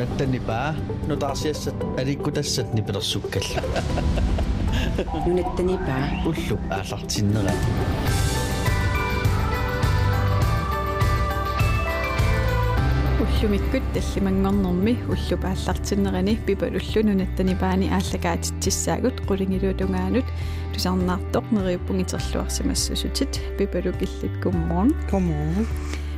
нунаттанипаа нутаарсиассат аликкутассат нипилерсуккалла нунаттанипаа уллу ааллартиннера уллумиккут таллимангорнэрми уллу пааллартиннерани пипалуллу нунаттанипаани ааллагаатитсаагут qulingilutungaalut тусарнаартоқ нериуппунгитерлуарсимассусутит пипалу киллит кумморн кумморн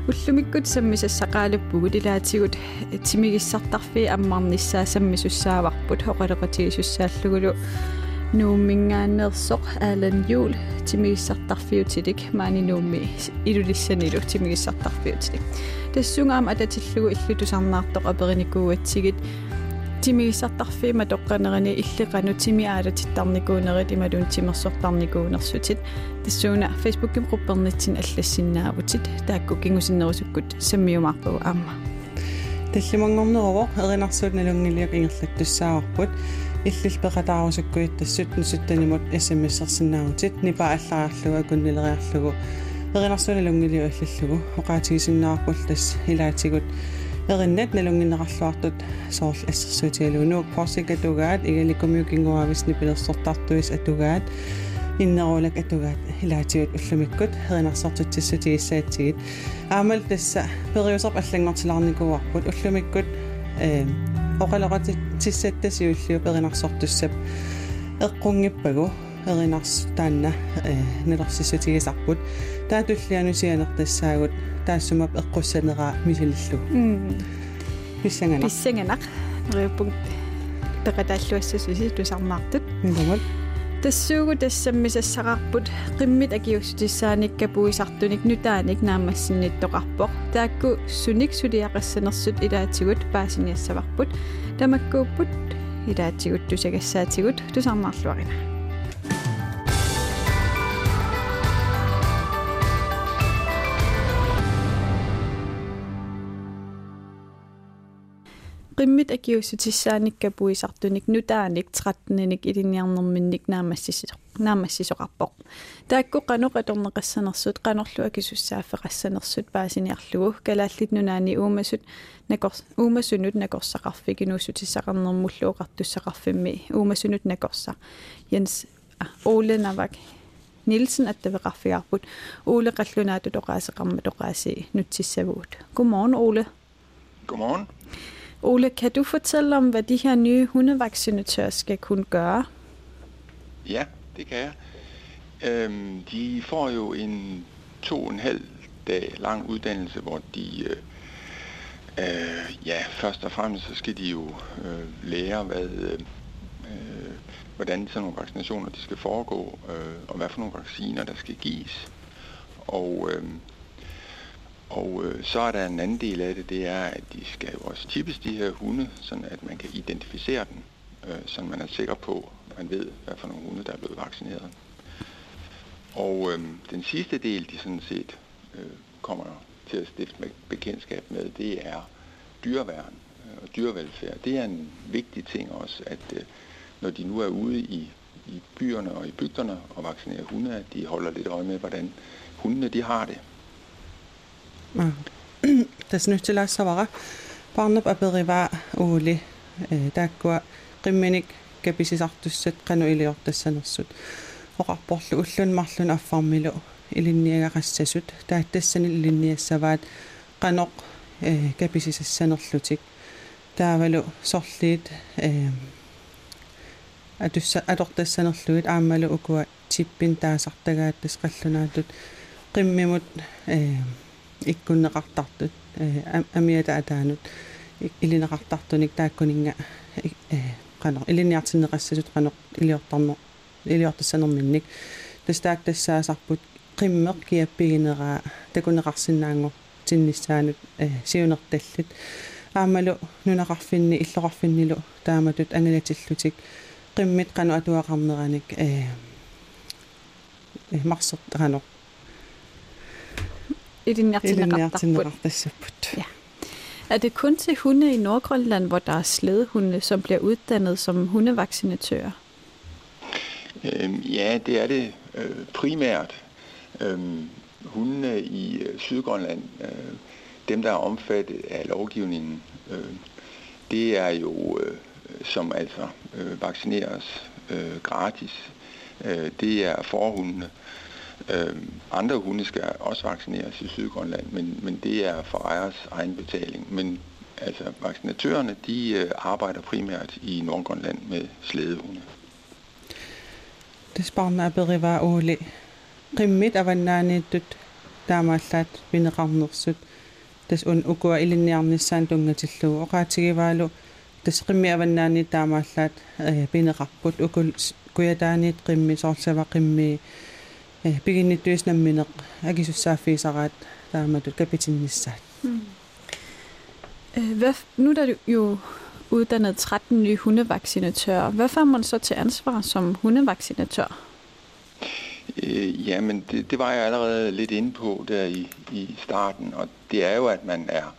уллумиккут саммисассақаалуппугут илаатигут тимигиссартарфи аммарниссаа саммисуссааварпут хоқалеқатигисуссааллугулу нууммингааннерсоқ аалан юул тимигиссартарфиутилик маани нуумми илулиссанилу тимигиссартарфиутилик тассунгаам ататиллугу иллутусарнаартоқ апериникууатсигит тимигиссартарфима тоққанерани иллеқану тими аалатиттарникуунерит ималун тимерсортарникуунерсутит тассууна фейсбукким қуппернитсин аллассиннаавутит таакку кингусиннерусуккут саммиумаарпагу аама таллимангорнерово эринарсуут налунгилиак ингерлат туссаарпут иллил пеқатаарусуккуит тассут нусуттанимут смсерсиннаавутит нипа аллараарлуга куннилериарлугу эринарсуут налунгилиу аллаллугу оқаатигисиннаарпул тас илаатигут эриннат налунгиннеқарлуартут соорл ассерсуутигалуунук порсикатугаат игаликкумиукингуависни пилерсортартуис атугаат иннерулак атугаат илаатигут уллумиккут эринарсартутсиссутигиссаатсигит аамал тасса периусерп аллангортиларникуарпут уллумиккут э оқалеқати тиссаттасиуллиу перинарсортуссап эққунгиппагу эринарс таанна э нелерсиссутигисарпут таатуллианусианертассаагут таассумап эққуссанераа мисилиллу писсангана писсанганақ риуппунг пеқатааллуассасуси тусарнаартут миламал тассуугу тассаммисассақарпут қиммит акиусутиссааникка пуисартуник нутааник наамассинниттоқарпоқ таакку суник сулиақассанерсут илаатигут паасиниассаварпут тамаккууппут илаатигут тусагассаатигут тусарнаарлуарина qimmit akiussutissaanik kapuisartunik nutaanik 13-nik iliniarnerminnik naamassisisoq naamassisoqarpoq taakku qanuq atorneqassanersut qanorlu akisussaafeqassanersut paasiniarlugu kalaallit nunaani uumasut nakors uumasunut nakorsaqarfik inuussutissaqarnermulluoqartussaqarfimmi uumasunut nakorsa jens ah, olenavak Nielsen at det var raffiarput. Ole Rallunat, du rejser ramme, du rejser i nyt til Savut. Godmorgen, Ole. Godmorgen. Ole, kan du fortælle om, hvad de her nye hundevaccinatører skal kunne gøre? Ja, det kan jeg. Øhm, de får jo en to og en halv dag lang uddannelse, hvor de, øh, øh, ja, først og fremmest så skal de jo øh, lære, hvad, øh, øh hvordan sådan nogle vaccinationer de skal foregå, øh, og hvad for nogle vacciner, der skal gives. Og øh, og øh, så er der en anden del af det, det er, at de skal jo også tippes de her hunde, sådan at man kan identificere dem, øh, så man er sikker på, at man ved, hvad for nogle hunde, der er blevet vaccineret. Og øh, den sidste del, de sådan set øh, kommer til at stifte med bekendtskab med, det er dyreværn øh, og dyrevelfærd. Det er en vigtig ting også, at øh, når de nu er ude i, i byerne og i bygderne og vaccinerer hunde, at de holder lidt øje med, hvordan hundene de har det. Таснутилаассавара парнап апериваа уули тааккуа. Qimminik каписисартуссат кану илиортассанерсут оқарпорлу уллунмарлун аффармилу илинниагарассасут тааттассани илинниассаваат. Каноқ э каписисассанерлутик таавалу сорлиит э атусса атортассанерлуит. Аамалу укуа типпин таасартагааттас қаллунаатут qimмимут э иккуннеқартартут амиата атаанут илинеқартартуник тааккунинга э қано илиниартиннеқассасут қано илиортарно илиортассанерминник тастаак тассаасарпут қиммеқ киаппигинераа такунеқарсинаангу тинниссаанут э сиунерталлут. Аамалу нунақарфинни иллоқарфиннилу тааматут ангалатиллутик қиммит қано атуақарнераник э марсерт Iliniartinneqartarput. Ja. Er det kun til hunde i Nordgrønland, hvor der er slædehunde, som bliver uddannet som hundevaccinatører? Øhm, ja, det er det øh, primært. Øhm, hundene i øh, Sydgrønland, øh, dem der er omfattet af lovgivningen, øh, det er jo, øh, som altså øh, vaccineres øh, gratis, øh, det er forhundene. Øh, Øh, andre hunde skal også vaccineres i Sydgrønland, men, men det er for ejers egen betaling. Men altså, vaccinatørerne de øh, arbejder primært i Nordgrønland med slædehunde. Det Desbarna beriva ole. Qimmit avannaaniittut taamaallat vinneqarnersut tasun ukua ilinniarnissaan tungatillu oqaatigivaalu tas qimmi avannaani taamaallat vinneqarput ukul kuyataaniit qimmi sorlava qimmi пигинниттуиснамминеқ агисуссааффиисараат тааматут капитинниссаат Hvad, nu er der jo uddannet 13 nye hundevaccinatører. Hvad får man så til ansvar som hundevaccinatør? Øh, jamen, det, det var jeg allerede lidt inde på der i, i starten, og det er jo, at man er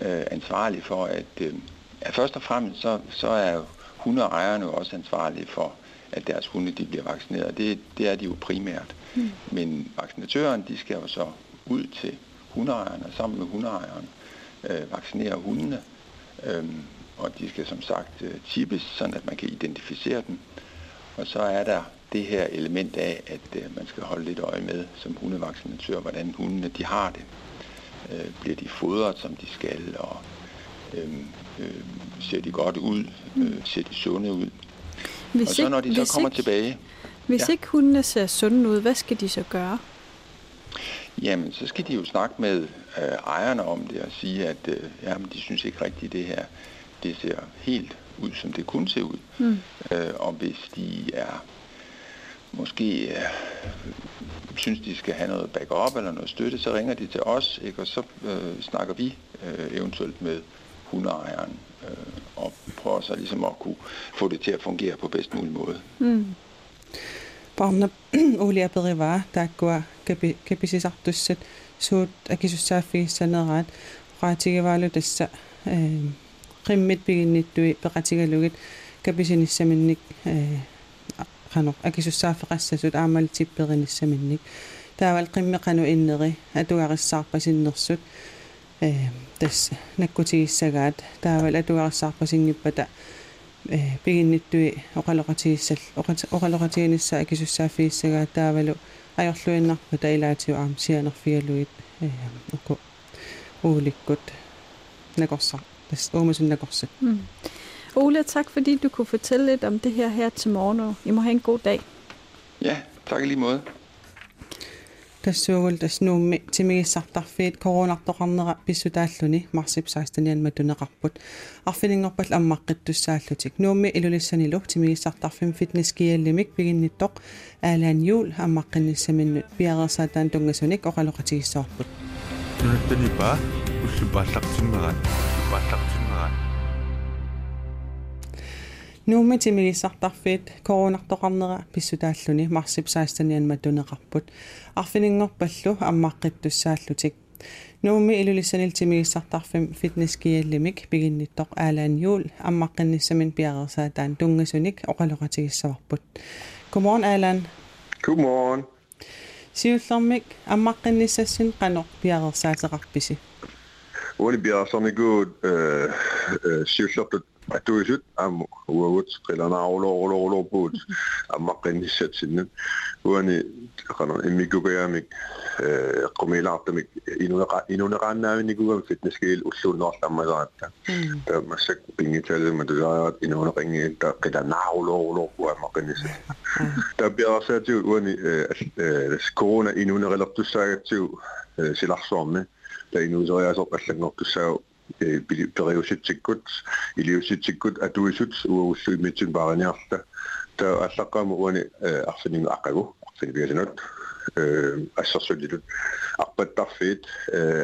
øh, ansvarlig for, at, øh, at først og fremmest, så, så er hundeejerne jo også ansvarlige for, at deres hunde de bliver vaccineret. Det, det er de jo primært. Mm. Men vaccinatøren, de skal jo så ud til hundeejerne, sammen med hundeejeren, øh, vaccinere hundene. Øhm, og de skal som sagt øh, chippes, sådan at man kan identificere dem. Og så er der det her element af, at øh, man skal holde lidt øje med som hundevaccinatør, hvordan hundene de har det. Øh, bliver de fodret, som de skal, og øh, øh, ser de godt ud, øh, ser de sunde ud. Hvis og så når de så kommer ikke, tilbage, Hvis Ja. ikke hundene ser sunde ud, hvad skal de så gøre? Jamen, så skal de jo snakke med øh, ejerne om det og sige, at øh, jamen, de synes ikke rigtigt, det her det ser helt ud, som det kunne se ud. Mm. Øh, og hvis de er måske øh, synes, de skal have noget backup eller noget støtte, så ringer de til os, ikke? og så øh, snakker vi øh, eventuelt med hundeejeren øh, og prøver så ligesom at kunne få det til at fungere på bedst mulig måde. Mm парна уулиапериваа тааккуа капи каписисартуссат суут акисуссааффигиссанераат qaatigivalu tassa э qimмит пигинниттуи пеқатигалугит каписиниссаминник э qanoq акисуссааффеқассасут аамали типпериниссаминник таавал qimmeqanu иннери атугариссаарпасиннерсут э тасса наккутигиссагаат таавал атугариссаарпасингиппата э пигинниттуи оқалоқатигиссал оқалоқатигинисса акисуссааффигиссагаат таавалу ajorluinnarpata ilaatigu aam sianerfigaluit э оку ууликкут накорсар тас уумасун накорсат Mm. Ole, tak fordi du kunne fortælle lidt om det her her til morgen, og I må have en god dag. Ja, tak i lige måde. Тассуугул тас нуумми тимигиссартарфиит коронартоқарнера писсутааллуни марсип 16 матунеқарпут арфилингорпал аммаққиттуссааллутик. Нуумми илулиссанилу тимигиссартарфим фитнес киаллимик пигинниттоқ аалаан юул аммаққинниссаминнут пиарерсаатаан тунгасуник оқалоқатигиссоорпут. Нунаттани паа уллупааллартиммерат пааллартиммерат нуумми тимигиссартарфиит коронартоқарнера писсутааллуни марсип 16 матунеқарпут арфилингорпаллу аммаққиттуссааллутик нуумми илулиссанил тимигиссартарфим фитнес киаллимик пигинниттоқ аалаан юул аммаққинниссамин пиарерсаатаан тунгасуник оқалоқатигиссаварпут Godmorgen Allan. Godmorgen. Siullormik аммаққинниссассин қанеқ пиарерсаатеқарписи. توجد أم هو وتقيل أنا غلو غلو غلو بود. أما قيني شات سنن وأني قانون إمي كوكيامك آه، قميلة عطمك إنو نقعنا مني كوكام فتنس كيل وسول نوع لما زعبتا بيني قيني ما مدزارات إنو نقيني قيدا نعولو غلو أما قيني شات تابي راساتي وأني آه، آه، كورونا إنو نغلق تساعد سلاح لحصومي لانو زغيا زوق أسلق نوع تساعد периуситсиккут илиуситсиккут атуисут уауллуимитсун параниарта та аллаққаама уани арфининг ақагу арфинибиасинут ассерсулилут арпаттарфиит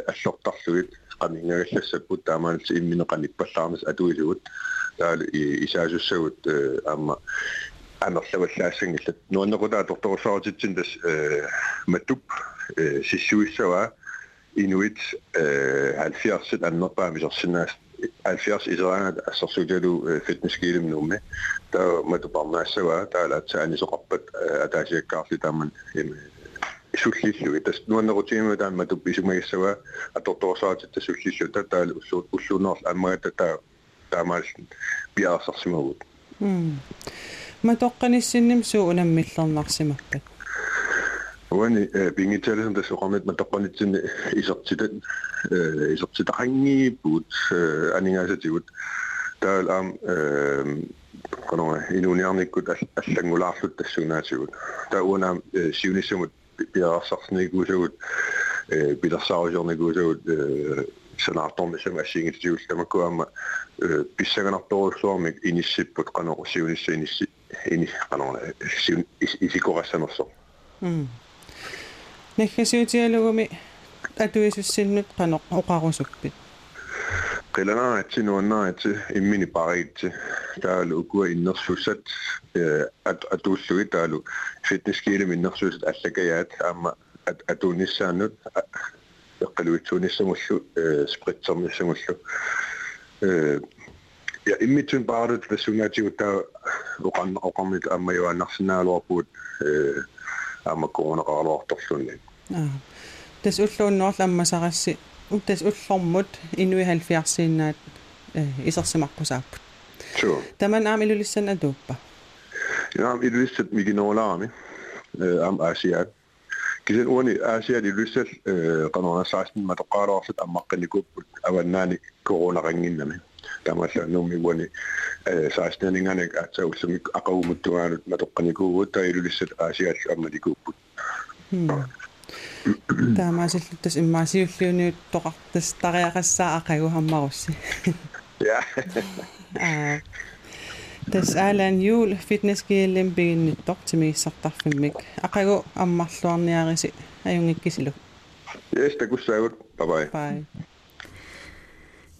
аллортарлуит qamingagallassaput taamaansi immineqanippallaarnis atuilugut taal isaasussagут аама анерлаваллаассангилlat нуаннекутаа торторусаартитсин тас маттуп сиссуиссава инуит 70 аннерпаа мисерсинаас 70 исераанат ассерсуталу фитнескилим нумме таа матупарнаассава таалаатсаанисоқарпат атаасиаккаарли тааман суллиллуги тас нуаннерутиима таама тупписумагиссава аторторсаатит тасуллиллу татаал уллуунерл аммагата таа таамааллин пиарсарсимагут м матоққаниссинним суу унаммиллернарсимаппат уани бингиталисан тасоқарнит матоққанитсини исертитат э исертитақангииппут анигаасатигут таал аам э канаа инуниарниккут аллангулаарлут тассунаатигут таа унаам сиуниссумут пиарсарсникуусагут э пилерсаарусерникуусагут э санаарторнисам ассингитсиулламаккуама э писсаганарторуллуармик иниссиппут канаа сиунисса инисси ини канаа сиун исикорассанерсо м наххасиутиалугуми атуисуссиннут канаа оқарусукпит qilanaatsi nuannaatsi immini pariitsi taalu ukua innersussat at atuullugi taalu fitnesskiilim innersussat allakayaat aamma atuunissaannut eqqaluitsuunissamullu spritsernissamullu ja immitsun paarut vassunaatigut taa oqan oqarnit aamma yuannarsinaaluarpuut ama koronaqaruartorlunni tas ulluunnuarlamma sarassi tas ullormut inui 70-innaat isersimaqqusaapput sure taman aam ilulissan atuuppa aam ilulissat miginolaami aam aasiaat كذا واني آسيا دي لسل قانون 16 ما تقاروا في أماكن يكون أولناني كورونا غنين منه ninganek atsa ussumik aqawumuttugaanut matoqqanikuut ta i lyset Asiat ammatikupput. таамаасиллуттас иммаасиуллиуниут тоқартас тариақассаа ақагу хаммарусси Ja. аа тас аалаан юул фитнескииллим пигинниттор тимииссартарфиммик ақагу аммарлуарниариси аюнгиккисилу Yes, takussaagut. Bye bye. бай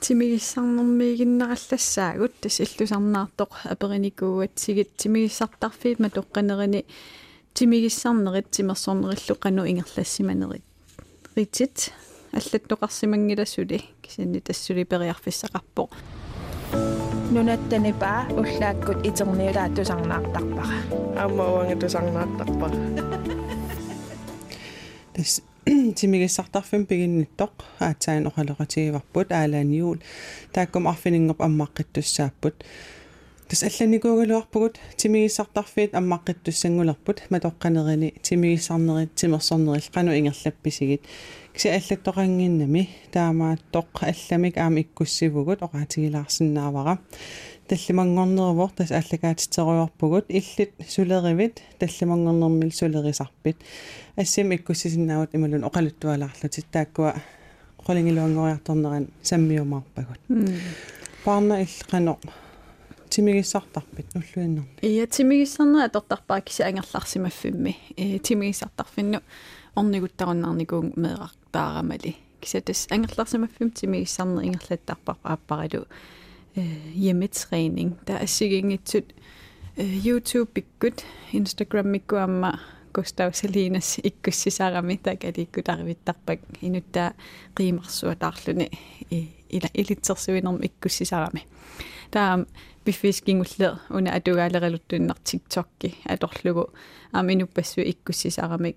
Тимигиссарнэрмиигиннераллассаагут тас иллусарнаартоқ апериникууат сигит тимигиссартарфиит матоққанерини тимигиссарнерит тимерсорнериллу қану ингерлассиманерит ритит аллаттоқарсимангилассули кисинни тассули периарфиссақарпоқ нунаттанипаа уллааккут итерниулаатусарнаартарпара аама уангатусарнааттарпара тас тимигиссартарфим пигинниттоқ аатсаан оқалеқатигиварпут аалаан юул тааккум арфинингоп аммаққиттуссааппут тас алланикуугалуарпугут тимигиссартарфиит аммаққиттуссангулерпут матоққанерини тимигиссарнерит тимерсорнерил қану ингерлапписигит киса аллаттоқангиннами таамааттоқ алламик аама иккуссивугут оқаатигилаарсинаавара таллимангорнервор тас аллагаатитеруйорпугут иллит сулеривит таллимангорнермил сулерисарпит ассим иккуссисиннаават ималун оқалуттуалаарлутит тааккуа қолингилуангориарторнеран саммиумаарпагут паарна иллқано тимигиссартарпит уллуиннерни ия тимигиссарнера атортарпаа киса ангерларсимаффимми э тимигиссартарфинну орнигуттаруннарникуун меэртаарамали киса тас ангерларсимаффим тимигиссарнер ингерлаттарпар ааппарилу э hjemmetræning der er sikkert YouTube ikkut Instagram mikkuamma Gustav Salinas ikkussisarami takalikkut arvittarpak inuttaa qiimarsuataarluni ila ilitsersuinerm ikkussisarami taa bifiskinguller una atugaaleriluttuinnar TikTokki atorlugu am inuppassui ikkussisaramik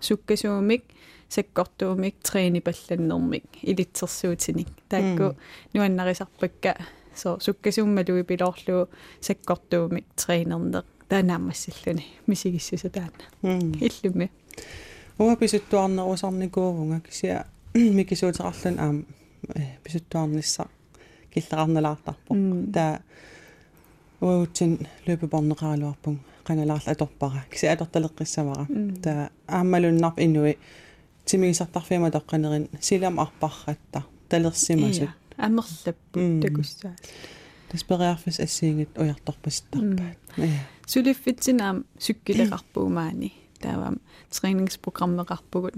So sukkasuumik sakkortuumik treenipallannermik ilitsersuutinik taakku nuannarisarpakka so sukkasuummalui pilorlugu sakkortuumik treenerner. Таанааmmассиллуни мисигиссусатаана иллуми уа писуттуарнерусарникуувнга кися микисуутерарлун аама писуттуарнисса киллеқарналаартарпо таа уутсин løbebåndneqaaluarpung qanalaarla atorpara kisa atortaleqqissamara tаа аамалуннарп инуи тимигисартарфима тоққанерин силам арпарратта талерсимасут амерлаппу такуссаа таспериарфис ассиингит уярторпасситтарпаат сулиффитсинаам суккилеқарпуумаани таавам тренингспрограммеқарпугут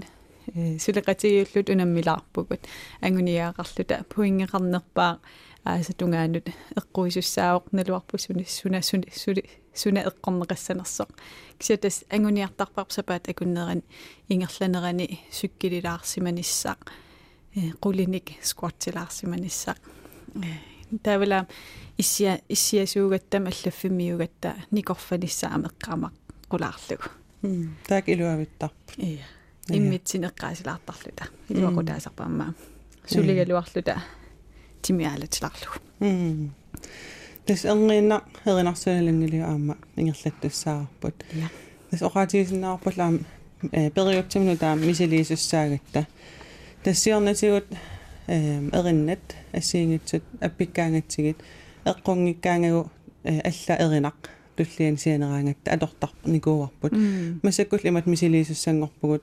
э сулеқатигиуллут унаммилаарпугут ангуниаақарлута пуингеқарнерпаа ааса тунгаанут эққуисуссаавоқ налуарпусуни суна суни сули суна эққорнеқассанерсоқ кисатас ангуниартарпарп сапаат акуннеран ингерланерани суккилилаарсиманиссаақ э қулиник скваттилаарсиманиссаақ э тавала иссия иссиасуугаттам аллаффимиугатта никорфаниссаа меққамақ qulaarlugu таак илуавиттарп ия иммитсин эққаасилаартарлута илуақутаасарпаамаа сулигалуарлута тимиалатиларлугу м тэс эрнgiinna herинарсуналангилиу аама ингерлаттуссаарпут тэс оqaатигисиннаарпул аама периоттимну таама мисилиисуссаагатта тассиорнатигут эриннат ассиингитсут аппиккаангатсигит эққунгиккаангагу алла эринақ туллиан сианераангатта алортар никууарпут масаккул имат мисилиисуссангорпугут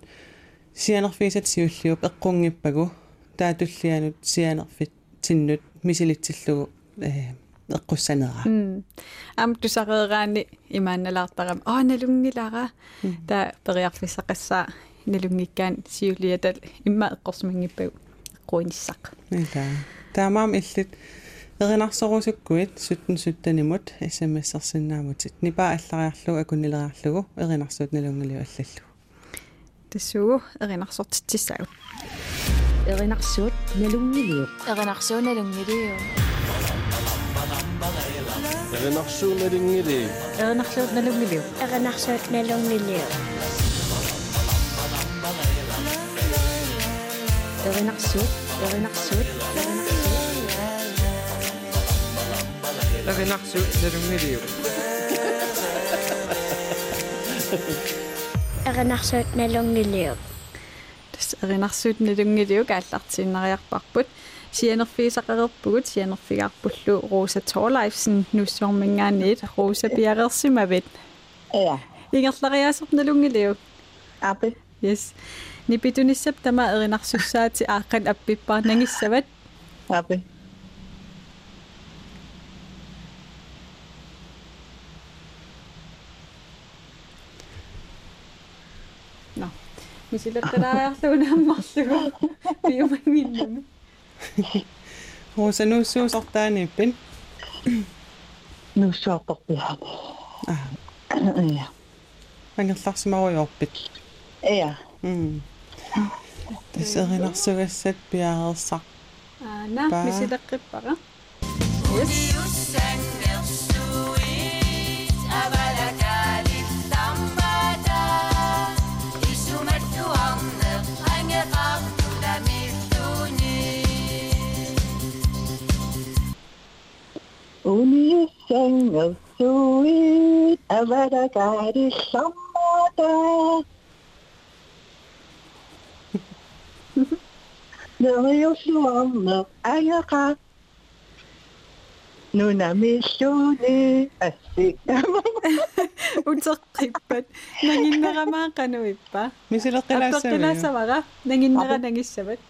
сианерфисат сиуллиуп эққунгиппагу таатуллианут сианерфит тиннут мисилитсиллугу э эққуссанера ам тусареераани имаанналаартарам. Аа налунгилара та периарфиссақассаа налунгиккаан сиулиатал имма эққорсмангиппагу эққуиниссақ ила таамаам иллит эринарсорусуккуит суттун суттанимут смссерсиннаамутит нипа аллариарлугу акуннилериарлугу эринарсуут налунгилиу аллаллу Renachsu Neringiri. Renachsu Nelungiliu. Renachsu Nelungiliu. Renachsu, Renachsu, Renachsu. Renachsu Nerungiliu. Renachsu Nelungiliu. Dus is Nelungiliu, gaallart sinnariarparput. siennerfiseret bootsiennerfigar blå Rosa Torleifsen nussorminga net Rosa bjerrersimavet. Ja. Ingerlariasopna lungeleu. Ape. Yes. Nipitunissap tama erinarsussaati aaqqan appipparnangissavat. Ape. No. Misilattalaarluunaammarlugu piumangillumi. Пиумангиннами хосануссуусартаанииппин Нуссуарторпиаани. аа Ja. ангерларсимаруйорпит Ja. м тассеринарсугассат пиаарерсар аана Па. мисилеққиппара yes sing of sweet Avadagari Samada. Namayo suam of Ayaka. Nuna misuni asik. Untuk kipat. Nangin na ka mga kanuwi pa. May sila kilasa. Atok mga. Eh. Nangin na ka nangis sabat.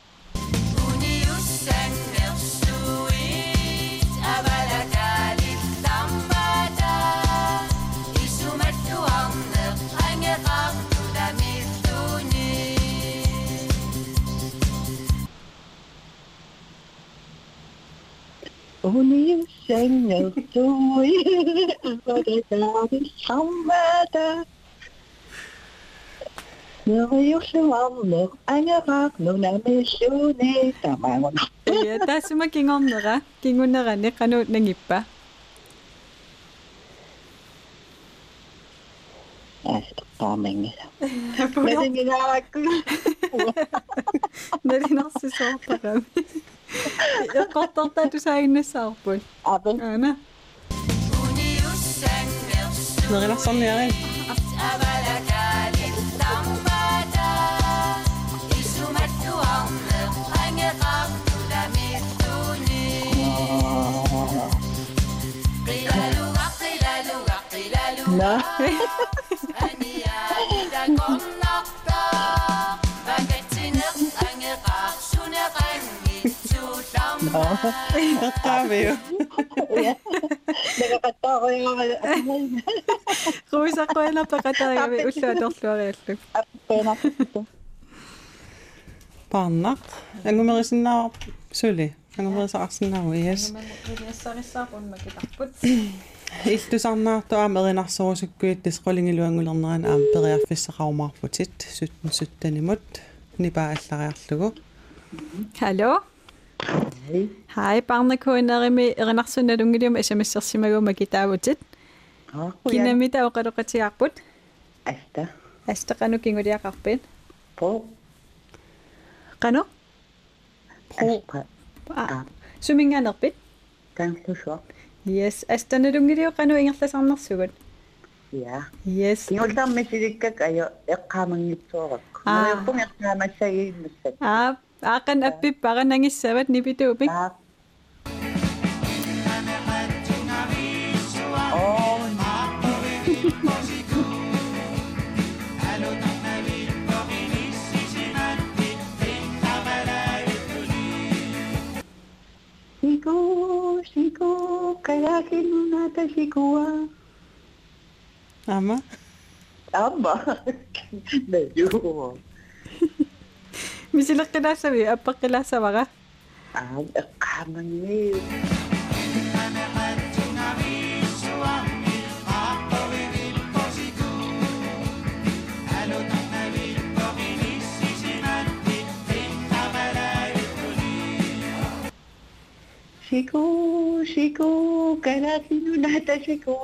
Ohne Sänger so aber der Gabi Schaumwetter. Når angerak nung nami shune. Iya, tas ma kingon nora, kingon nora ne kanut nangipa. Spamming. Men det är mina akkurat. När nasi sopan. Joka täytyy seinässä oppua. Apen. Aina. No relax on järin. No. no. Nakakabeo. Ruisaqquinarpaqataagavi ullatorluariallu. Appenaqtu. Parnaq. Angumerisinnaar suli. Angumerisaqarsinnaru yes. Angumerisaqarissaapunma kitarput. Iltusarnaartu aamerinarsorusukkuit tisqolingiluangulerneraan aam periarfissaqarumaarputit 17 17 nimut nipaallariarlugu. Hallo. Hej, barnekoinarimi erinarsunalungilium sms'ersimaguma kitaavutit. Kinamita oqaluqatiarput. Asta. Astaqanu kinguliaqarpit. Po. Qanu? про Ah, Suminganerpit. Tanslusua. Yes, astanalungiliuqanu ingerlasarnersugut. Ja. Yes. Ingullarmisidikkak ayo eqqaamangitsuorakku. akan ya. api pakan nangis sahabat nih pitu upik. Oh. Siku, siku, 見せなけなさびあっぱけなさばが。あかまに。Chico, chico, cada fino nata chico.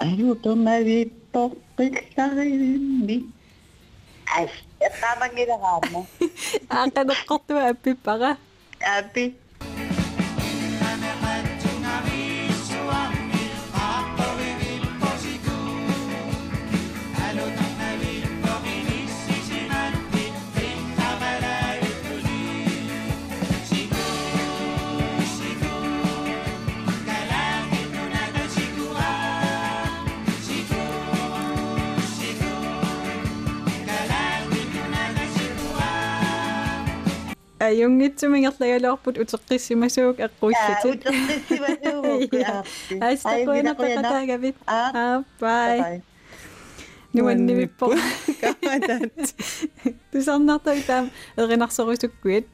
Ayúdame a ver por pensar. Ay, tamang ginawa mo. Akin na to, mo, happy pa ka. Happy. аюнгитсумингерлагалуарпут утеққиссимасуук эққуиллатит Uterqissivasuugu. аистақуинаққатаагавит аа бай нуаннивиппо тусарнартаг таам эринарсорисуккуит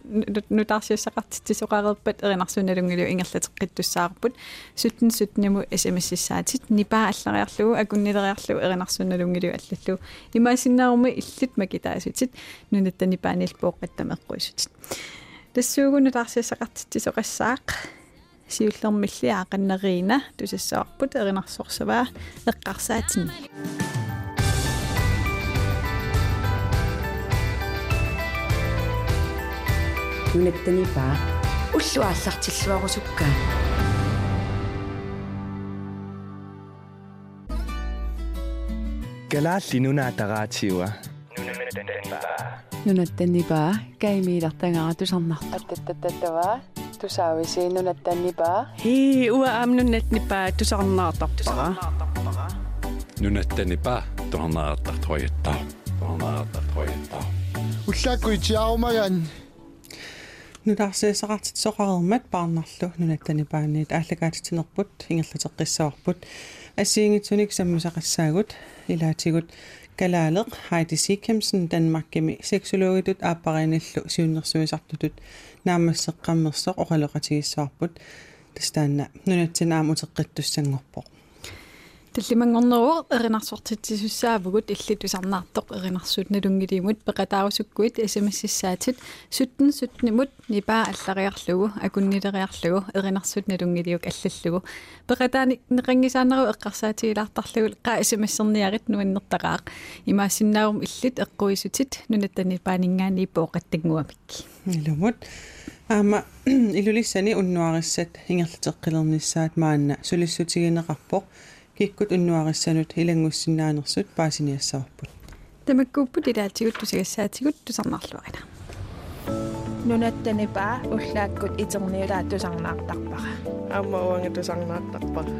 нутаарсиассақартитсоқарерпат эринарсуналунгилу ингерлатеққиттуссаарпут суттен сутниму смссаатит нипаа аллариарлугу акуннилериарлугу эринарсуналунгилу аллаллу имаасиннаарумми иллит макитаасутит нунаттани паанил пооққаттамеққуисутит тассуугуну таарсиассақартитсоқассаақ сиуллермилли аақаннериина тусассаарпут эринарсорсаваа 눈에 뜨니 봐 올시와 아삭 질수하고 줄까 Kala linuna tagachiwa. Nuna teniba. Kaimi dartanga tusanarta. Tatatatawa. Tusawisi nuna teniba. Hi uwa am nuna teniba tusanarta. Nuna teniba tusanarta toyetta. Tusanarta toyetta. Ullakku i tiawmagan. Нутаарсиасақартитсоқарермат паарнарлу нунаттанипааниит ааллагаатитинерпут ингерлатеққиссаварпут ассиингитсуник саммусақассаагут илаатигут калаалеқ хайди сикемсен данмаркими сексологитут ааппариналлу сиуннэрсуисартутут наамассеққаммерсоқ оқалеқатигиссаварпут тастаанна нунатсинаам утеққиттуссангорпоқ таллимангорнеруу эринарсортитсисуссаавгут иллитусарнаартоқ эринарсуут налунгилимут пеқатаарусуккуит смссаатит суттен сутнимут нипаа аллариарлугу акуннилериарлугу эринарсуут налунгилиук аллаллугу пеқатаани неқангисаанеру эққарсаатигилаартарлугу қа смссерниарит нуаннертақаақ имаассиннаарум иллит эққуисутит нунаттани паанингаани пооқаттангуамик илумут аама илулиссани уннуариссат ингерлатеққилернissaат маанна сулиссутигинеқарпоқ киккут уннуариссанут илангуссиннаанерсут паасиниассаварпут тамаккууппут илаатигут тусагассаатигут тусарнаарлуарина нунаттанипаа уллааккут итерниулаа тусарнаартарпара Amma uanga tusarnaartarpara.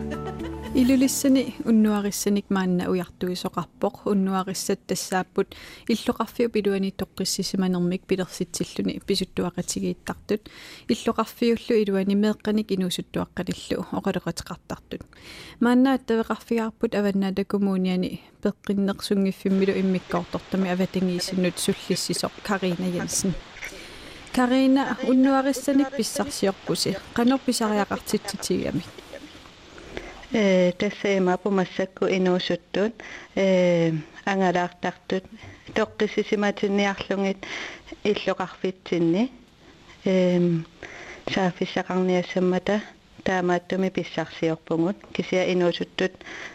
Илулиссани уннуариссаник маанна уяртуисоқарпоқ уннуариссат тассааппут иллоқарфиу пилуани тоққиссисиманермик пилерситсиллуни писуттуақатигииттартут иллоқарфиуллу илуани меэққаник инуусуттуаққалиллу оқалеқатеқартартут мааннаат тавеқарфиаарпут аваннаата коммуниани пеққиннерсунгиффиммилу иммиккоортортами аватангиисиннут суллиссисоқ карина янсен карина уннуариссаник писсарсиорпуси канерписариақартитситигами э тассаама пумассакку инуусуттут э ангалаартартут тоққиссисиматинниарлугит иллоқарфитсинни эм саафиссақарниассаммата таамааттуми писсарсиорпугут кисиа инуусуттут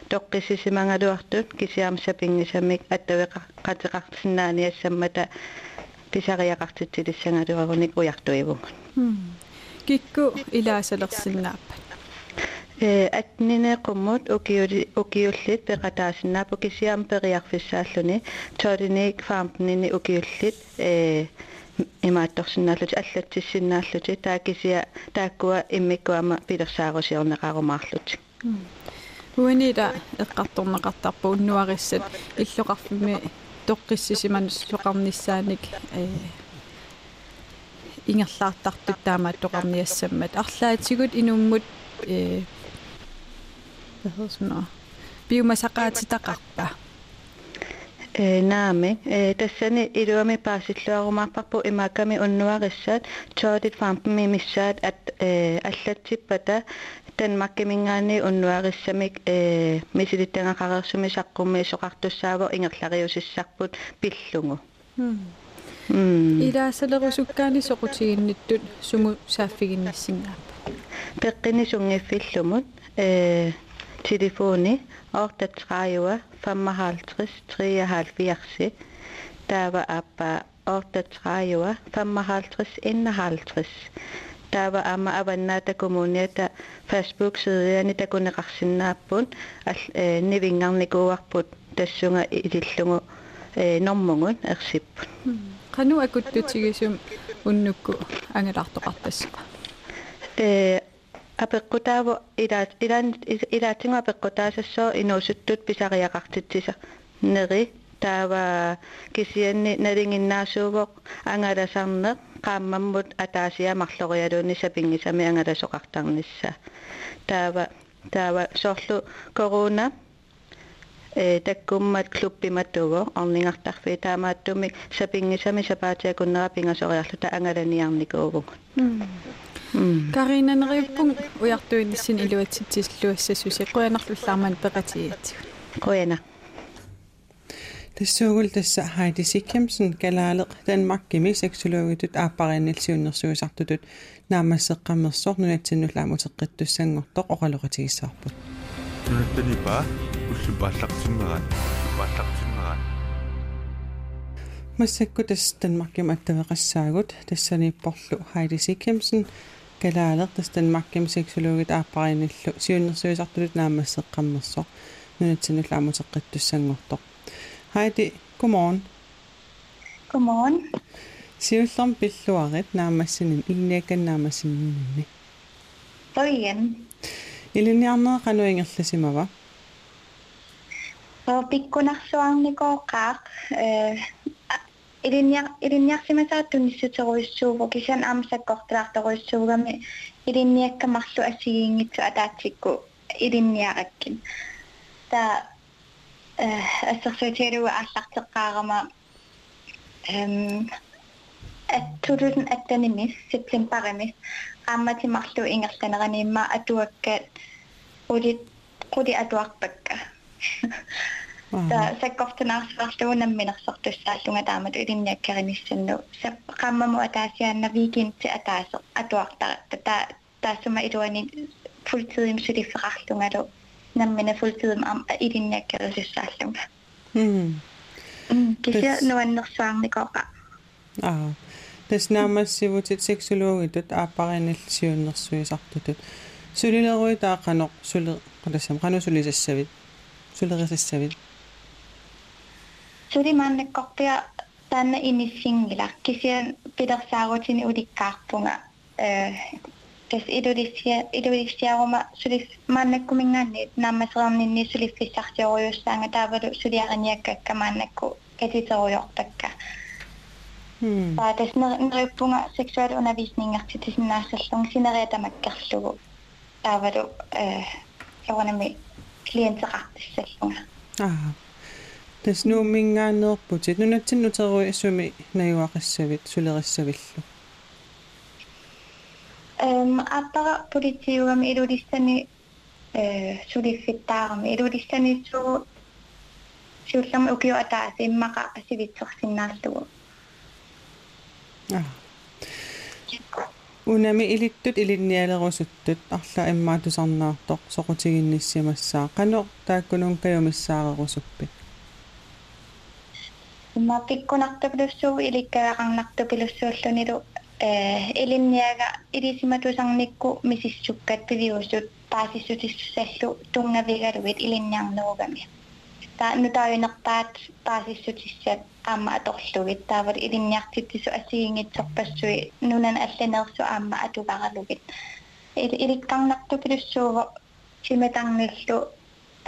тоққиссисимангалуартут кисиам сапингисамик аттавеқа қатеқарсинааниассаммата писариақартитсилиссангалуаруник уяртуивугун кикку илаасалерсиннааппа э атнинеқуммут укиуллит пеқатаасиннаапу кисиам периарфиссааллуни тоолиник фаампнини укиуллит э имаатторсинааллути аллатсиссиннааллути таакисиа тааккуа иммиккуама пилерсаарусиорнеқарумаарлути унида эққарторнеқартарпу уннуариссат иллоқарфими тоққиссисиманус соқарниссааник э ингерлаартартут таамаат тоқарниассаммат арлаатигут инуммут э hvad hedder sådan noget biomassaqaatitaqarpa э наами э тассани илуами паасиллуарумаарпарпу имааками уннуарissat тоодит фампми миссаат ат э аллатсиппата танмаккимингаани уннуариссамик э мисилиттангақарерсуми саққумми соқартуссааво ингерлариусиссарпут пиллугу илаасалерусуккаани соқутигинниттут суму сааффигиннассингаапа пеққини сунгиффиллумут э telefoni 38 55 73 Dava Abba 38 55 51 Dava Amma Abannata Kommuneta Facebook siderne der kunne raqsinnaapun al nivingarnikuarput tassunga idillugu normungun ersippun qanu akuttutsigisum unnukku angelartoqartassaqa э апеккутааву илаат илаан илаатинга апеккутаасассоо инуусуттут писариақартитсиса нери таава кисианни налингиннаасуугоқ ангаласарнеқ qaammammut ataasiа марлориалуунни сапингисами ангаласоқартарнisса таава таава соорлу корона э таккуммат клуппиматуго орнингартарфи таамааттуми сапингисами сапаатиакуннера пингасориарлута ангаланиарникуугу каринанериуппун уяртуиннассин илуатситсиллуассасуси қуянарлуллаарман пеқатигиатсиг қуяна тассуугул тасса Хайди Сиккемсен галаалеқ Данмаркими сексологитут ааппарианнилсиуннэрсуисартутут наамассеққаммерсоор нунатсиннулааму теққиттуссангортоқ оқалоқатигиссаарпут нунаттанипа уллупааллартиммеран пааллартиммеран массакку тас Данмарким аттавеқассаагут тассаниппорлу Хайди Сиккемсен галаалеқ тас Данмарким сексологит ааппарианниллу сиуннэрсуисартутут наамассеққаммерсоор нунатсиннулааму теққиттуссангортоқ Heidi, godmorgen. Godmorgen. Siullorm pilluarit naamassinin ilniakkan naamassininni. Toigen. Iliniarnera qanuingerlasimava. So pikkunarsuarnikoqaaq э илинниар илинниарсимасааттунниссутеруиссууву кисан аамсаккортилаарторуиссуугами илинниаккамарлу ассигиингитсу атаатсикку илинниараккин та ассерсуутиалуа ааллартеққаарама эм аттулун аттанимис септембаримис qaammatимарлу ингерланераниимма атуаккаат улит quли атуарпакка та саккортунаарсуарлуунамминерсортуссааллунга таамат илинниаккариниссанну сап qaammamu атаасиаанна викинти атаасо атуартара тата таасума илуани фултидим сулиффеқарлунгалу наммина фултидим ам илинниаккерисааллунга м кися нуаннерсуарникоqa аа тас наамассивутит сексологитут ааппариниллсиуннэрсуисартутут сулилеруи таақаноқ суле қалассам қану сулисассавит сулерисассавит suri Sulimanne koppia tänne inni singila. Kisien pidä saavutin uudikkaappunga. Tässä äh, idudisiaruma sulis manne kumingan niin nammasraamnin niin sulis kisahtiorjuustaanga taavadu suliaran jäkkäkkä manne ku ketitorjohtakka. Hmm. Tää tässä nörippunga seksuaalundervisningaksi tässä naarsallung sinereetamakkarlugu taavadu äh, jawanami klienterartissalunga. Aha. Нуумингаанерпутит нунатсиннутеруи ассуми наюақассавит сулериссавиллу эм аппара политиугами илулиссани э сулиффиттаарами илулиссани суу сиуллерми укиу атааси иммаqa асивитсерсиннааллугу аа. Унами илиттут илинниалерусуттут. Арла иммаатусарнаартоқ соқутигинниссимассаа қано тааккунун каюмиссаарерусуппи имма пиккунартупилуссуу иликкагақарнартупилуссууллунилу э элинниага илисиматусарникку мисиссуккат пивиусут паасиссутиссаллу тунгавигалугит илинниарнеругами та нутаавинерпаат паасиссутиссат аама аторлугит таавал илинниартиттису асигингитсорпассуи нунан алланерсу аама атуваралугит иликкарнартупилуссууво симатарниллу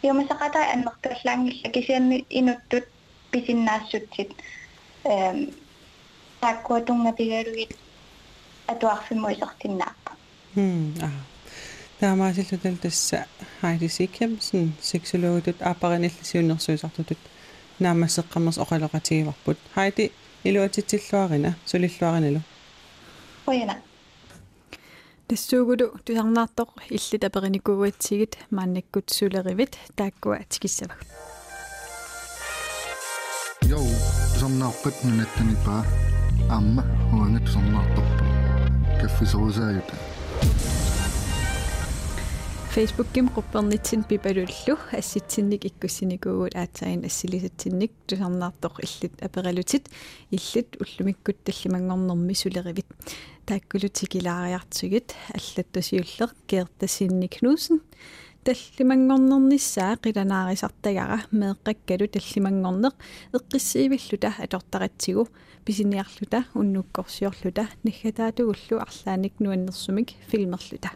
пиумасақата аннерталлаангилла кисианни инуттут писиннаассутсит эм таккуатунгапигалугит атуарфимуисартиннааппа м аа таамаасиллутал тасса хайлисиккамсин сексологитут аапариниллисиуннэрсуисартутут наамассеққаммерс оқалоқатигиварпут хайти илуатитсиллуарина сулиллуариналу ояна тассуугулу тусарнаартоқ илли тапериникууатсигит мааннаккут сулеривит тааккуа тикиссаваг йоу сорнааққат нунаттанипаа аама хуангат сорнаарторпа каффисорусааюта Facebook-ким quppernitin pipalullu assitsinnik ikkussinikууgut aatsagin assilисатсинник тусарнаартоқ иллит апералутит иллит уллумиккут таллимангорнэрми сулеривит тааккулутикилаариартсугит аллаттусиуллеқ кеэртассинник кнусен таллимангорнернissaа qilanarisartagara meeqqakkalu tallimangorneq eqqissivillута атортаратсигу. Писиниарлута уннуккорсиорлута. Наггатаатугуллу арлааник нуаннерсумик филмерлута.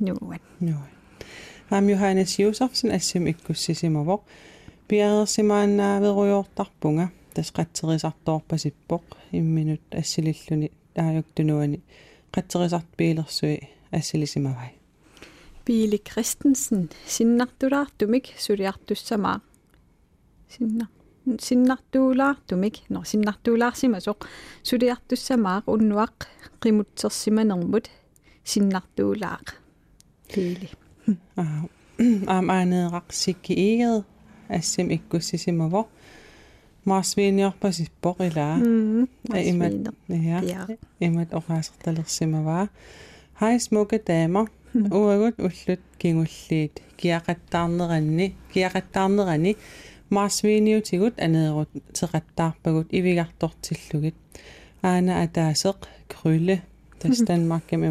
Нууан нууан Maam Johannes Josefsen assimikkussisimavoq piareersimaannaa verujuortarpunga тасқатсерисарторпасиппоқ имминут ассилиллуни таажуктунуани қатсерисарт пиилерсуи ассилисимавай Пили Кристенсен синнартулаартумик сулиартуссамаа синна синнартуулаартумик нор синнартуулаарсима соқ сулиартуссамаа уннуақ қимутсерсиманермут синнартуулаақ пили aam aaneeraqsikki iiget assam ikkussisimavoq marsviiniorpasippoq ilaa imat ja imat oqaasertalersimavaa Hej smukke damer uagut ullut kingulliit. Kiaqattaarneranni kiaqattaarnerani marsviiniutigut aneerut teqattaarpagut ivigartortillugit aana ataaseq krylle tas Danmarkam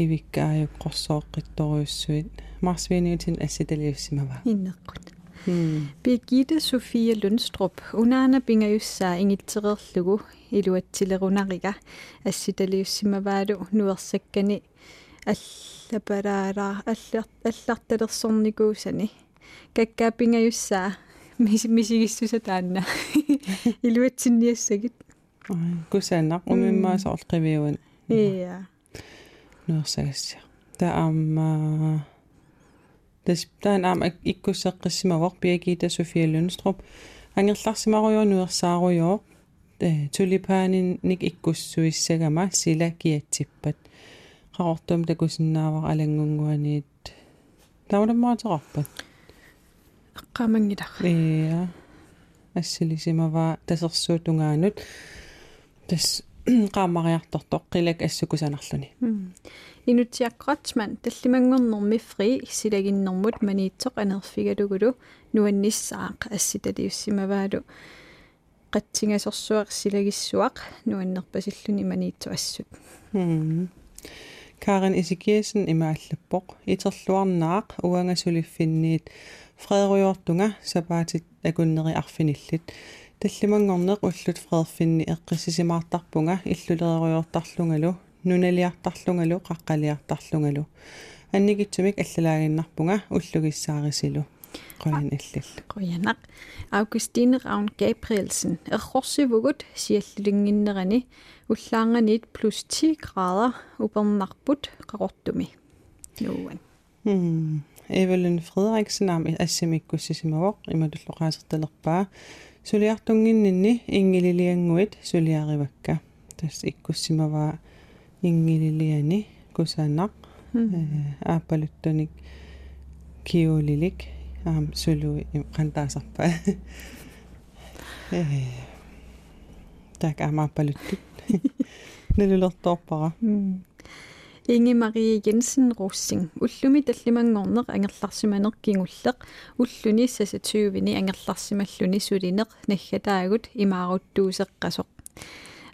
immaannajuaqarsimagam ivikkaajukqorsooqqittoriussuit marsviiniutin assitaliussimava inneqqut Birgitte Sofie Lundstrup unaana pingajussaa ingitsererlugu iluatsilerunariga assitaliussimavaalu nuersakkani аллапалаалаа алларталерсорникуусани каккааппингajussaa мисигиссуса таанна. Илуатсинниассагит кусаанақ умиммаасоорл қивиуан иа нуерсагасса таама тас таан аама иккуссеққиссимавоқ Birgitta Sofie Lundstrup ангерларсимаруйоо нуерсааруйоо э тулипаанин ник иккуссуиссагама сила киатсиппат qaqortum takusinnaavaq alangungguaniit taulammaatеқарпат эққамангилар иа ассилисимаваа тасерсуутунгаанут тас qaamariartortoq qilak assukусанарлуни инутиаққатман таллимангорнэрми фри силагиннэрмут маниитсоқ анерфигалугулу нуанниссаақ асситалиуссимаваалу qatsingasорсуақ силагиссуақ. Нуаннерпасиллуни маниитсу ассут. Karen Isikiesen imaalleppoq iterluarnaaq uangasuliffinniit Frederyortunga sapaatit akunneri arfinillit таллимангорнеқ уллут фреерфинни эққиссисимаартарпунга иллулериорtarlungalu нуналиартарлунгалу қаққалиартарлунгалу аннигитсумик аллалаагиннарпунга уллугиссаарисилу qoyan illil qoyanaq Augustine Ravn Gabrielsen errorsivugут siallulingиннерани уллаанганиит плюс 10 grader упernarput qaqortumi nuuan hm Evelyn Frederiksen am assimikkussisimavoq imatulloqaasertalerpaa сулиартунгиннинни ингилилиангуит сулиаривакка тас иккуссимаваа ингилилиани кусаанақ ааппалуттуник киулилик аам сулуи қантаасарпа э так амааппалуттут налулерторпара Inge Marie Jensen Rossing уллуми таллимангорнеq ангерларсиманеq кигуллеq уллуни сасатуувини ангерларсималлуни сулинеq наггатаагут имааруттуусеққасоq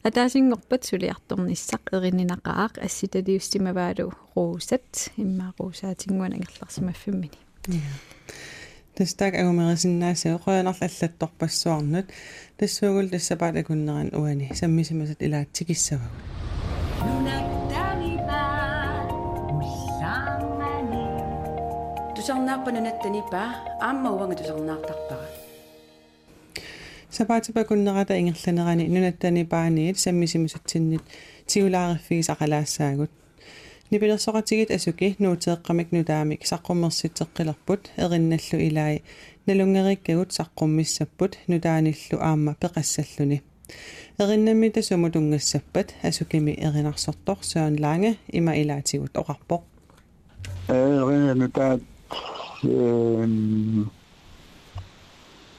атаасингорпат сулиарторниссақ эрининақаақ. Асситалиуссимаваалу руусат иммаарусаатингуан ангерларсимаффиммини тастак агумерисиннаасаа қоянарл аллатторпассуарнут тассуугул тассапаат акуннеран уани. Саммисимасат илаатсикиссавагут тусарнааппанунаттанипа аама уанга тусарнаартарпара сапаатипакуннерата ингерланерани нунаттани пааниит саммисимусатсиннит тигулаариффигис ақалаассаагут нипилерсоқатигит асуки нуутеэққамик нутаамик саққуммерситеққилерпут эринналлу илаи налунгериккагут саққуммиссаппут нутааниллу аама пеқассаллуни. Эриннамми тасуму тунгассаппат асукими эринарсортор саан ланге има илаатигут оқарпоқ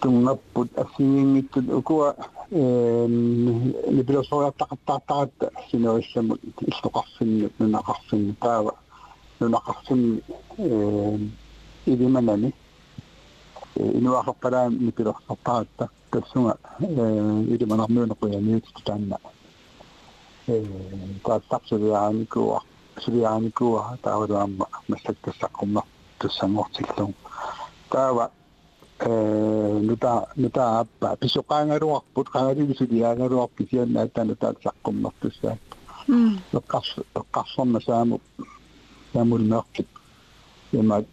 تنبض أسيمي ان نبلو صورة تقطع تقطع سنو السم استقحسن نقحسن تاوى نقحسن إذا منني إنه واخد قلام نبلو تقطع تسمع إذا ما تتعنى عم مستك туссангортиллун таава нута нута аппа писоqaangaluarput qangaluisuliaangaluarpi sianna attana taatsaqqummartussaa эққарс эққарсорна сааму самулмеэртик има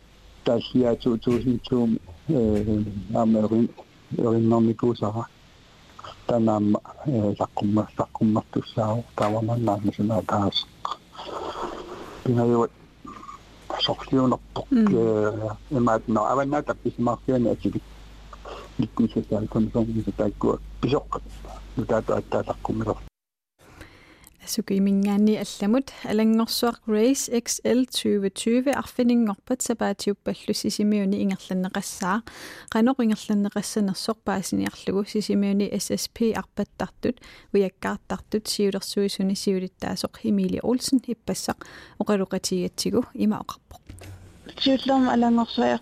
тасиату туусинтуум э америн эриннэрникуусара танаама саққумма саққуммартуссаа таваманнаана сина таас пинаюут sorsioonartoq hmm. imaat no avannaatap pisimarsiani ikki ikki sisaalkum sormisutaakkuak pisoqqat nutaatu attaalarkumiler asukiminggaanni allamut alangorsuaq race XL 2020 arfiningorpat sapaatiuppallu sisimiuni ingerlanneqassaa qanoq ingerlanneqassanersoq paasiniarlugu sisimiuni SSP arpattartut ujakkaartartut siulersuisuni siulittaasoq Emilie Olsen ippassaq oqaluqatigatsigu ima oqarpoq. Siutllerma alangorsuaq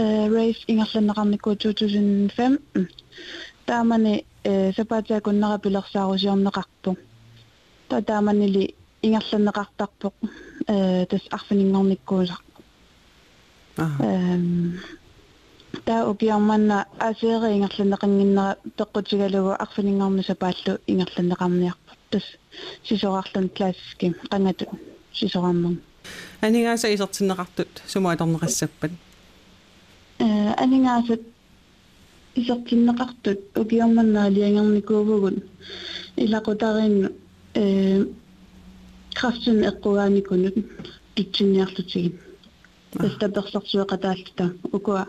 äh, race ingerlanneqarniku 2015 taamani äh, sapaatiakunnera pilersaarusiorneqarpu татааманили ингерланеқартарпоқ э тас арфинингорниккуусақ. Эм таа укиарманна асеери ингерланеқангиннера теққутигалугу арфинингорни сапааллу ингерланеқарниарпут тас сисорарлун классики қангату сисораммун анигааса исертиннеқартут сумааторнеқассаппат э анигаасат исертиннеқартут укиарманнаа лиангерникуувгут илақутаринну э крафтен эккугааникунут тутсинниарлутигит тастаперсорсуэкатаалтта укуа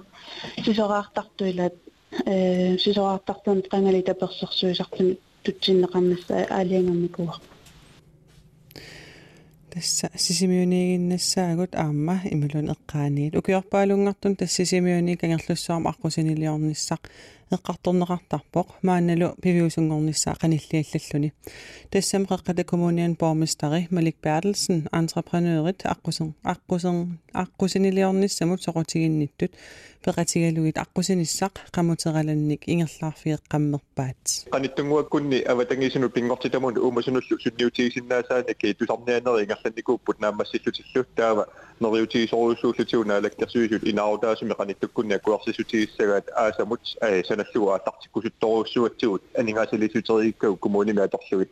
сисораартартуилаат э сисораартартун qangali таперсорсуисартуни тутсиннеқарнасса аалиангаммикуа тасса сисимиунигиннассаагут аама ималун эққааниит укиорпаалунгартун тассисимиуни кангерлуссуарма аққусинилиорниссақ эққарторнеқартарпоқ маанналу пивиусунгорниссаа қаниллиаллаллуни тассам қеққата коммуниан бормистари Малик Берtelsen entreprenørit аққусен аққусен аққусинилиорниссамут соқутигинниттут пеқатигалугит аққусиниссақ қамутераланник ингерлаарфиеққаммерпаат qaниттунгуаккунни аватангисуну пингортитамун уумасунуллу сунниутигисиннаасааник тусарнианери ингерланникууппут наамассиллутиллу таава нериутигисоруусууллутиуна алаккерсуисут инаарутаасуми qaниттуккунни акуарсисутигиссагаат аасамут аа саналлуа аттартиккусутторуссуатсигут анингаасалисутерииккау коммуними аторлугит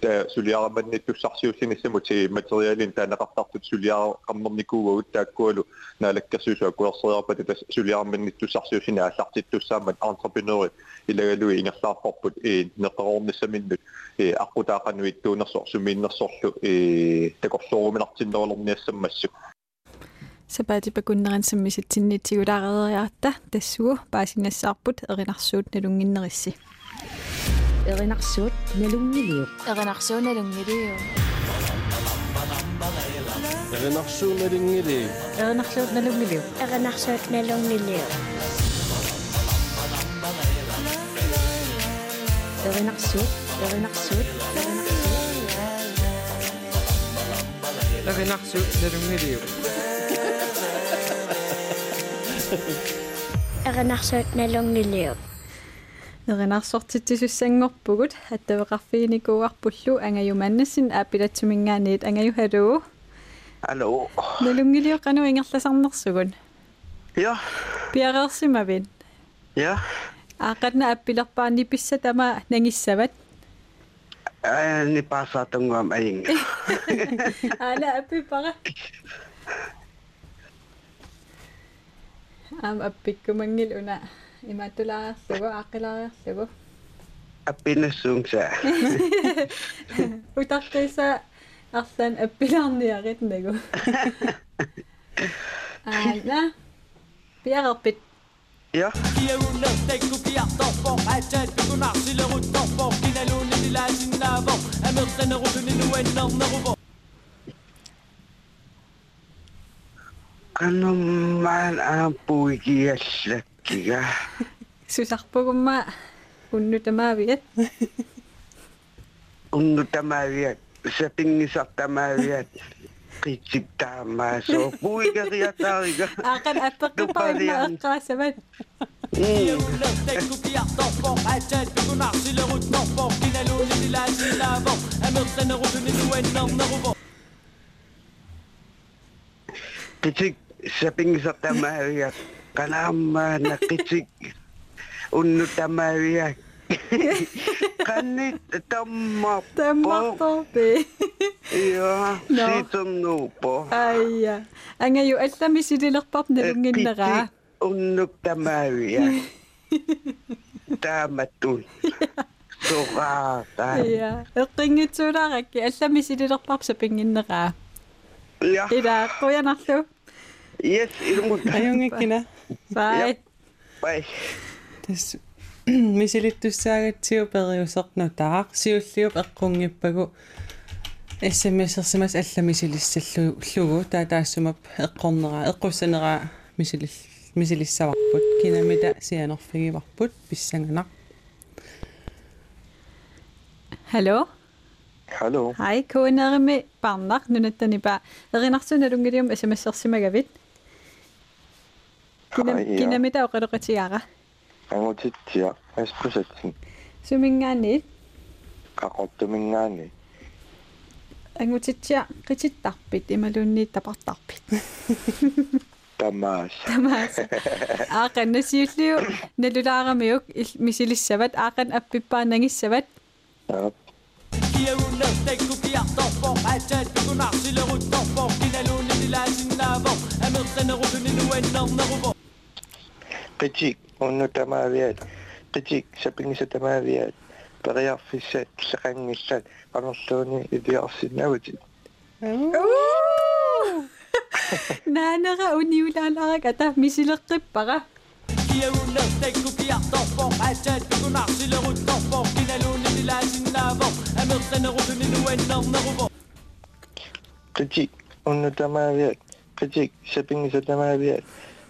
та сулиараманнит туссарсиуллинассамут си материалин таанеқартартут сулиараммерникуугагут тааккуалу наалаккерсуису акуарсериарпат тас сулиараманнит туссарсиусина аллартиттуссаамат entrepreneur илагалуи ингерлаарпорпут э неқарорниссаминнут э аққутаақануит туунерсор сумииннерсорлу э такорлууруминартиннерулерниассаммассук Sebatik begunnaran semmisitsinnitigulaareeriarta tassugu paasinassarput erinarsuut nalunginnerissi erinarsuut nalungiliu erinarsuut nalungiliu erinarsuut nalungiliu erinarsuut nalungiliu erinarsuut nalungiliu erinarsuut erinarsuut erinarsuut erinarsuut nalungiliu налунгилиу эринарсортитсуссангорпугут аттавеқарфииникууарпуллу ангаюманнассин ааппилатсумингаанит ангаю халуу Hallo. налунгилиу кану ингерласарнерсугун Ja, пиареерсимавин ja. аақатна аппилерпаани писса тама нангиссават Äh, ni pasa tungguam aing. ана аппипара ам аппиккумангил уна иматулаарсугу ааққилаариарсугу Apinasung sa. утартиса арлаан аппилаарниарит нагу ана пиарерпит Ja. Kano man ang kanummaan aapuikiallakkiga susarpugumma unnutamaviat unnutamaviat sapingisartamaviat qitsiktaamaaso puigeriataariga aqan appeqqipainna eqqaasamat يولدتك وبيع Saping sa tamariak, kanama nakicik, unu tamariak. Kanit tamak po. Tamak. Iya, no. sitom no po. Ay, ya. Ang ngayon, at tamis idilakpap na eh, lungin na ka. Unuk tamariak. Tamatun. Surakan. Iya. Iqingit surakan. Allam isidilerpap sa pingin na ka. Iya. Ida, kuya nakto. аюнгиккина бай Bye. тас мисилиттуссаагатсиу периусерну таақ сиуллиуп эққунгиппагу смсерсимас алламисилиссаллу лугу таатаассумап эққорнера эққуссанера мисилил мисилиссаварпут кинамита сианерфигиварпут писсанганақ hallo Hallo. hej kuunerimi parnaq nunattanipa erinarsunaluнгилиум смсерсимагавит кина Hej, ja. кинамита оқалеқатиара Angutitsia. Aspusatsin. сумингаанит Qaqortumingaani. ангутитсиа қититтарпит ималуунниит тапартарпит Tamaas. тамаас аақан насиуллиу налулаарамиук ил- мисилиссават аақан Petit, ونتما ريال قتيك سبني ستما ريال بغير في السات سخاني السات قنصوني إذا أرسلنا وجد نانا أوني ولا نراك Qui est où steak ou qui fort Qui on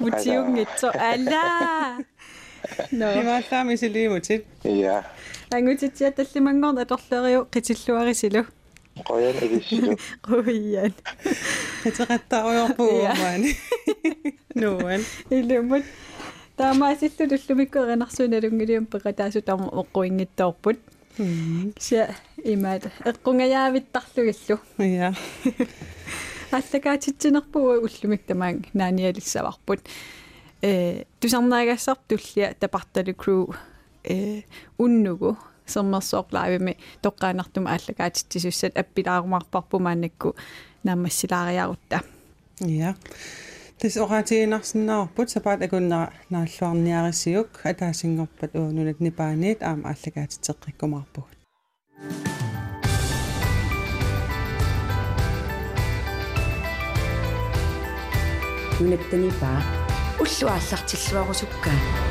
mutiungitso ala no имааллаами силиимутит Ja. ангутитсиа таллимангорн аторлериу qitилluarisilu Qoyan idissilu. quian хатеқаттааруйорпугумаани нуан илумут таамаасиллу туллумикку эринарсуналунгилиум пекатаасу таама оққуингиттоорпут ся имаат эққунгаyaavittarlugillu я аллакаатитсинерпугу уллумик тамаан нааниалиссаварпут э тусарнаагассартуллия тапартали crew э уннугу сермерсоорлаавими тоққаанартума ааллагаатиттисуссат аппилаарумаарпарпумаанакку наамассилаариарутта ja Тэс оратигинарсинаарпут сапаат акуннера нааллуарниарисиук атаасингорпат уунунат нипааниит аама ааллагаатитеққиккумаарпугут нунаттанипаа уллуааллартиллуарусуккаа